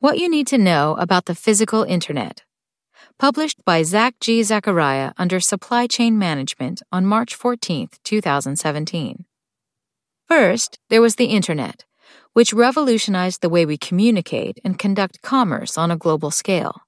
What you need to know about the physical internet. Published by Zach G. Zacharia under Supply Chain Management on March 14, 2017. First, there was the internet, which revolutionized the way we communicate and conduct commerce on a global scale.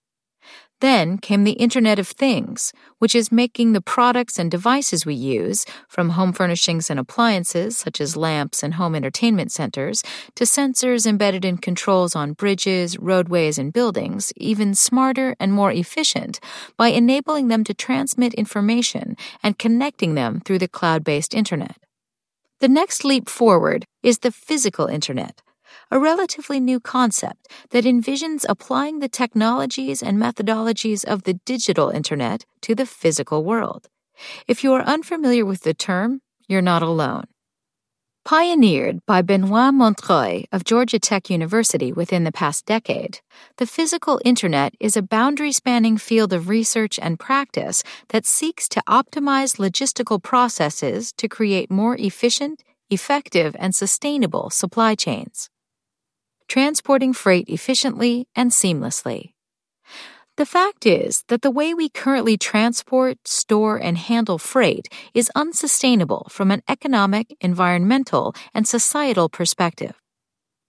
Then came the Internet of Things, which is making the products and devices we use, from home furnishings and appliances such as lamps and home entertainment centers, to sensors embedded in controls on bridges, roadways, and buildings, even smarter and more efficient by enabling them to transmit information and connecting them through the cloud based Internet. The next leap forward is the physical Internet a relatively new concept that envisions applying the technologies and methodologies of the digital internet to the physical world. If you are unfamiliar with the term, you're not alone. Pioneered by Benoit Montreuil of Georgia Tech University within the past decade, the physical internet is a boundary spanning field of research and practice that seeks to optimize logistical processes to create more efficient, effective, and sustainable supply chains transporting freight efficiently and seamlessly. The fact is that the way we currently transport, store, and handle freight is unsustainable from an economic, environmental, and societal perspective.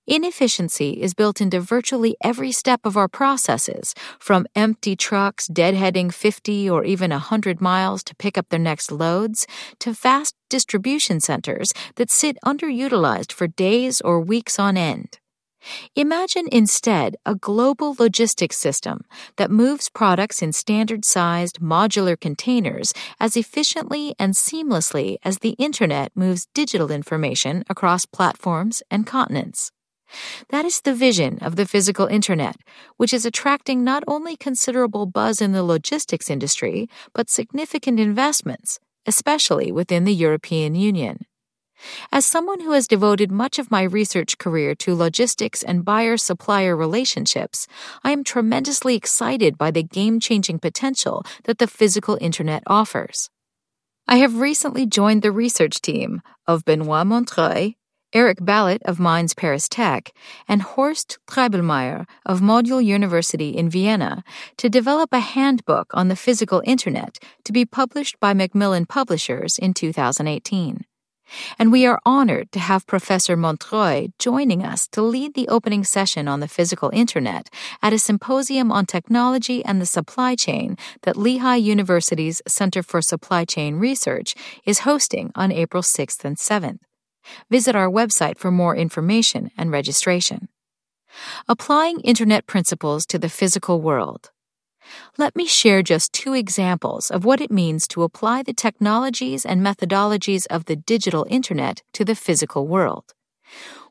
Inefficiency is built into virtually every step of our processes, from empty trucks deadheading 50 or even 100 miles to pick up their next loads, to vast distribution centers that sit underutilized for days or weeks on end. Imagine instead a global logistics system that moves products in standard sized modular containers as efficiently and seamlessly as the Internet moves digital information across platforms and continents. That is the vision of the physical Internet, which is attracting not only considerable buzz in the logistics industry, but significant investments, especially within the European Union. As someone who has devoted much of my research career to logistics and buyer supplier relationships, I am tremendously excited by the game changing potential that the physical internet offers. I have recently joined the research team of Benoit Montreuil, Eric Ballot of Mines Paris Tech, and Horst Treiblmaier of Modul University in Vienna to develop a handbook on the physical internet to be published by Macmillan Publishers in 2018 and we are honored to have Professor Montreuil joining us to lead the opening session on the physical internet at a symposium on technology and the supply chain that Lehigh University's Center for Supply Chain Research is hosting on April 6th and 7th. Visit our website for more information and registration. Applying Internet principles to the physical world. Let me share just two examples of what it means to apply the technologies and methodologies of the digital internet to the physical world.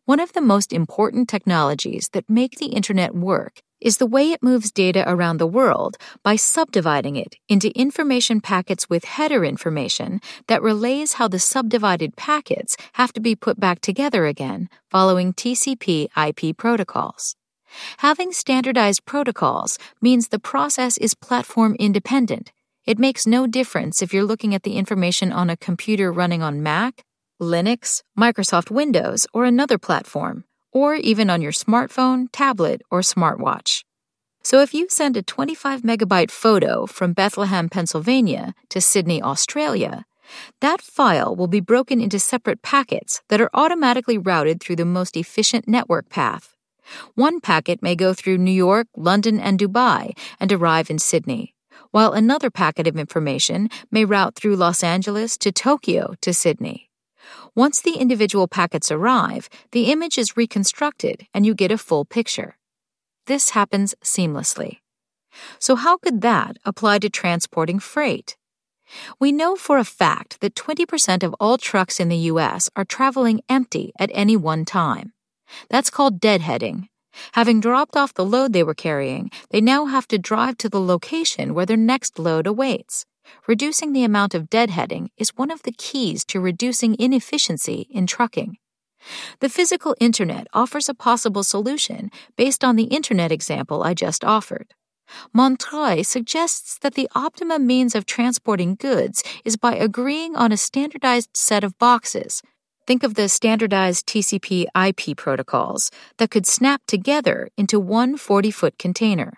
One of the most important technologies that make the internet work is the way it moves data around the world by subdividing it into information packets with header information that relays how the subdivided packets have to be put back together again following TCP IP protocols. Having standardized protocols means the process is platform independent. It makes no difference if you're looking at the information on a computer running on Mac, Linux, Microsoft Windows, or another platform, or even on your smartphone, tablet, or smartwatch. So if you send a 25 megabyte photo from Bethlehem, Pennsylvania to Sydney, Australia, that file will be broken into separate packets that are automatically routed through the most efficient network path. One packet may go through New York, London, and Dubai and arrive in Sydney, while another packet of information may route through Los Angeles to Tokyo to Sydney. Once the individual packets arrive, the image is reconstructed and you get a full picture. This happens seamlessly. So, how could that apply to transporting freight? We know for a fact that 20% of all trucks in the U.S. are traveling empty at any one time. That's called deadheading. Having dropped off the load they were carrying, they now have to drive to the location where their next load awaits. Reducing the amount of deadheading is one of the keys to reducing inefficiency in trucking. The physical internet offers a possible solution based on the internet example I just offered. Montreuil suggests that the optimum means of transporting goods is by agreeing on a standardized set of boxes Think of the standardized TCP IP protocols that could snap together into one 40 foot container.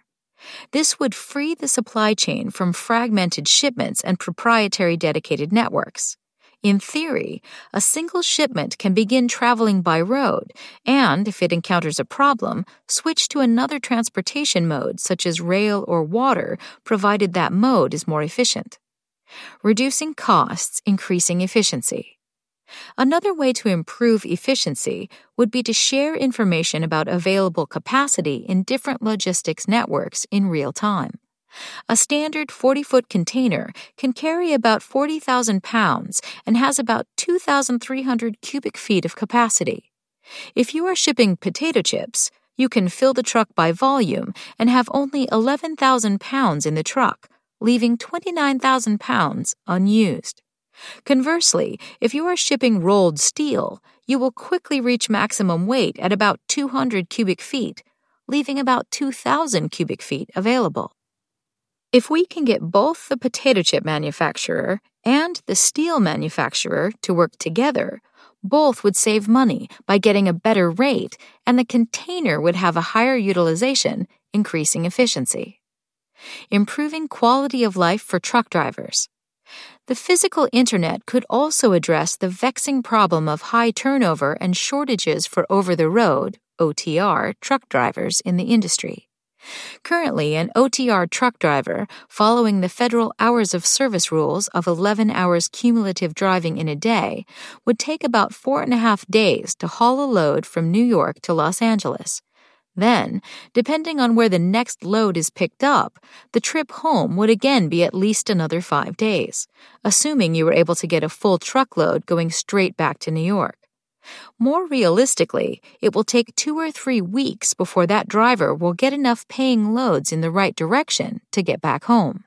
This would free the supply chain from fragmented shipments and proprietary dedicated networks. In theory, a single shipment can begin traveling by road and, if it encounters a problem, switch to another transportation mode such as rail or water, provided that mode is more efficient. Reducing costs, increasing efficiency. Another way to improve efficiency would be to share information about available capacity in different logistics networks in real time. A standard 40 foot container can carry about 40,000 pounds and has about 2,300 cubic feet of capacity. If you are shipping potato chips, you can fill the truck by volume and have only 11,000 pounds in the truck, leaving 29,000 pounds unused. Conversely, if you are shipping rolled steel, you will quickly reach maximum weight at about 200 cubic feet, leaving about 2,000 cubic feet available. If we can get both the potato chip manufacturer and the steel manufacturer to work together, both would save money by getting a better rate, and the container would have a higher utilization, increasing efficiency. Improving quality of life for truck drivers. The physical internet could also address the vexing problem of high turnover and shortages for over the road, OTR, truck drivers in the industry. Currently, an OTR truck driver, following the federal hours of service rules of 11 hours cumulative driving in a day, would take about four and a half days to haul a load from New York to Los Angeles. Then, depending on where the next load is picked up, the trip home would again be at least another five days, assuming you were able to get a full truckload going straight back to New York. More realistically, it will take two or three weeks before that driver will get enough paying loads in the right direction to get back home.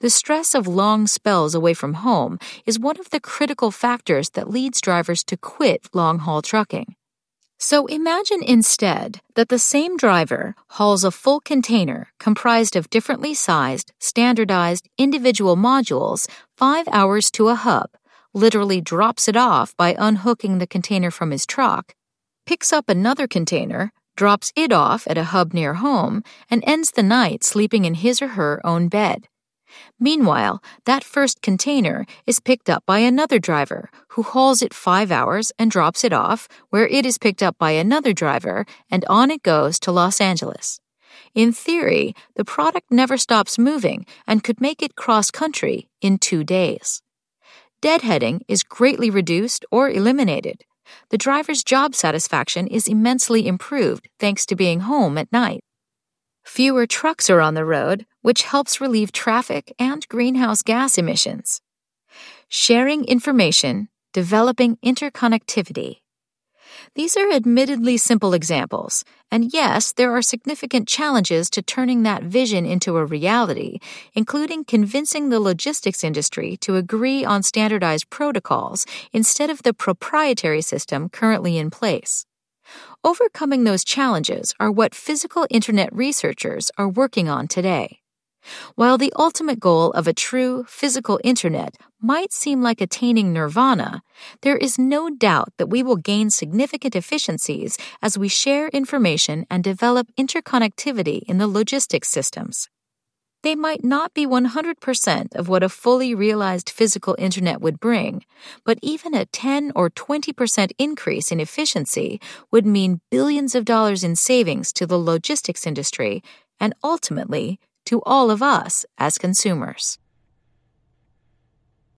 The stress of long spells away from home is one of the critical factors that leads drivers to quit long haul trucking. So imagine instead that the same driver hauls a full container comprised of differently sized, standardized individual modules five hours to a hub literally drops it off by unhooking the container from his truck, picks up another container, drops it off at a hub near home, and ends the night sleeping in his or her own bed. Meanwhile, that first container is picked up by another driver who hauls it five hours and drops it off, where it is picked up by another driver, and on it goes to Los Angeles. In theory, the product never stops moving and could make it cross country in two days deadheading is greatly reduced or eliminated. The driver's job satisfaction is immensely improved thanks to being home at night. Fewer trucks are on the road, which helps relieve traffic and greenhouse gas emissions. Sharing information, developing interconnectivity. These are admittedly simple examples, and yes, there are significant challenges to turning that vision into a reality, including convincing the logistics industry to agree on standardized protocols instead of the proprietary system currently in place. Overcoming those challenges are what physical internet researchers are working on today. While the ultimate goal of a true physical internet might seem like attaining nirvana, there is no doubt that we will gain significant efficiencies as we share information and develop interconnectivity in the logistics systems. They might not be 100% of what a fully realized physical internet would bring, but even a 10 or 20% increase in efficiency would mean billions of dollars in savings to the logistics industry and ultimately to all of us as consumers.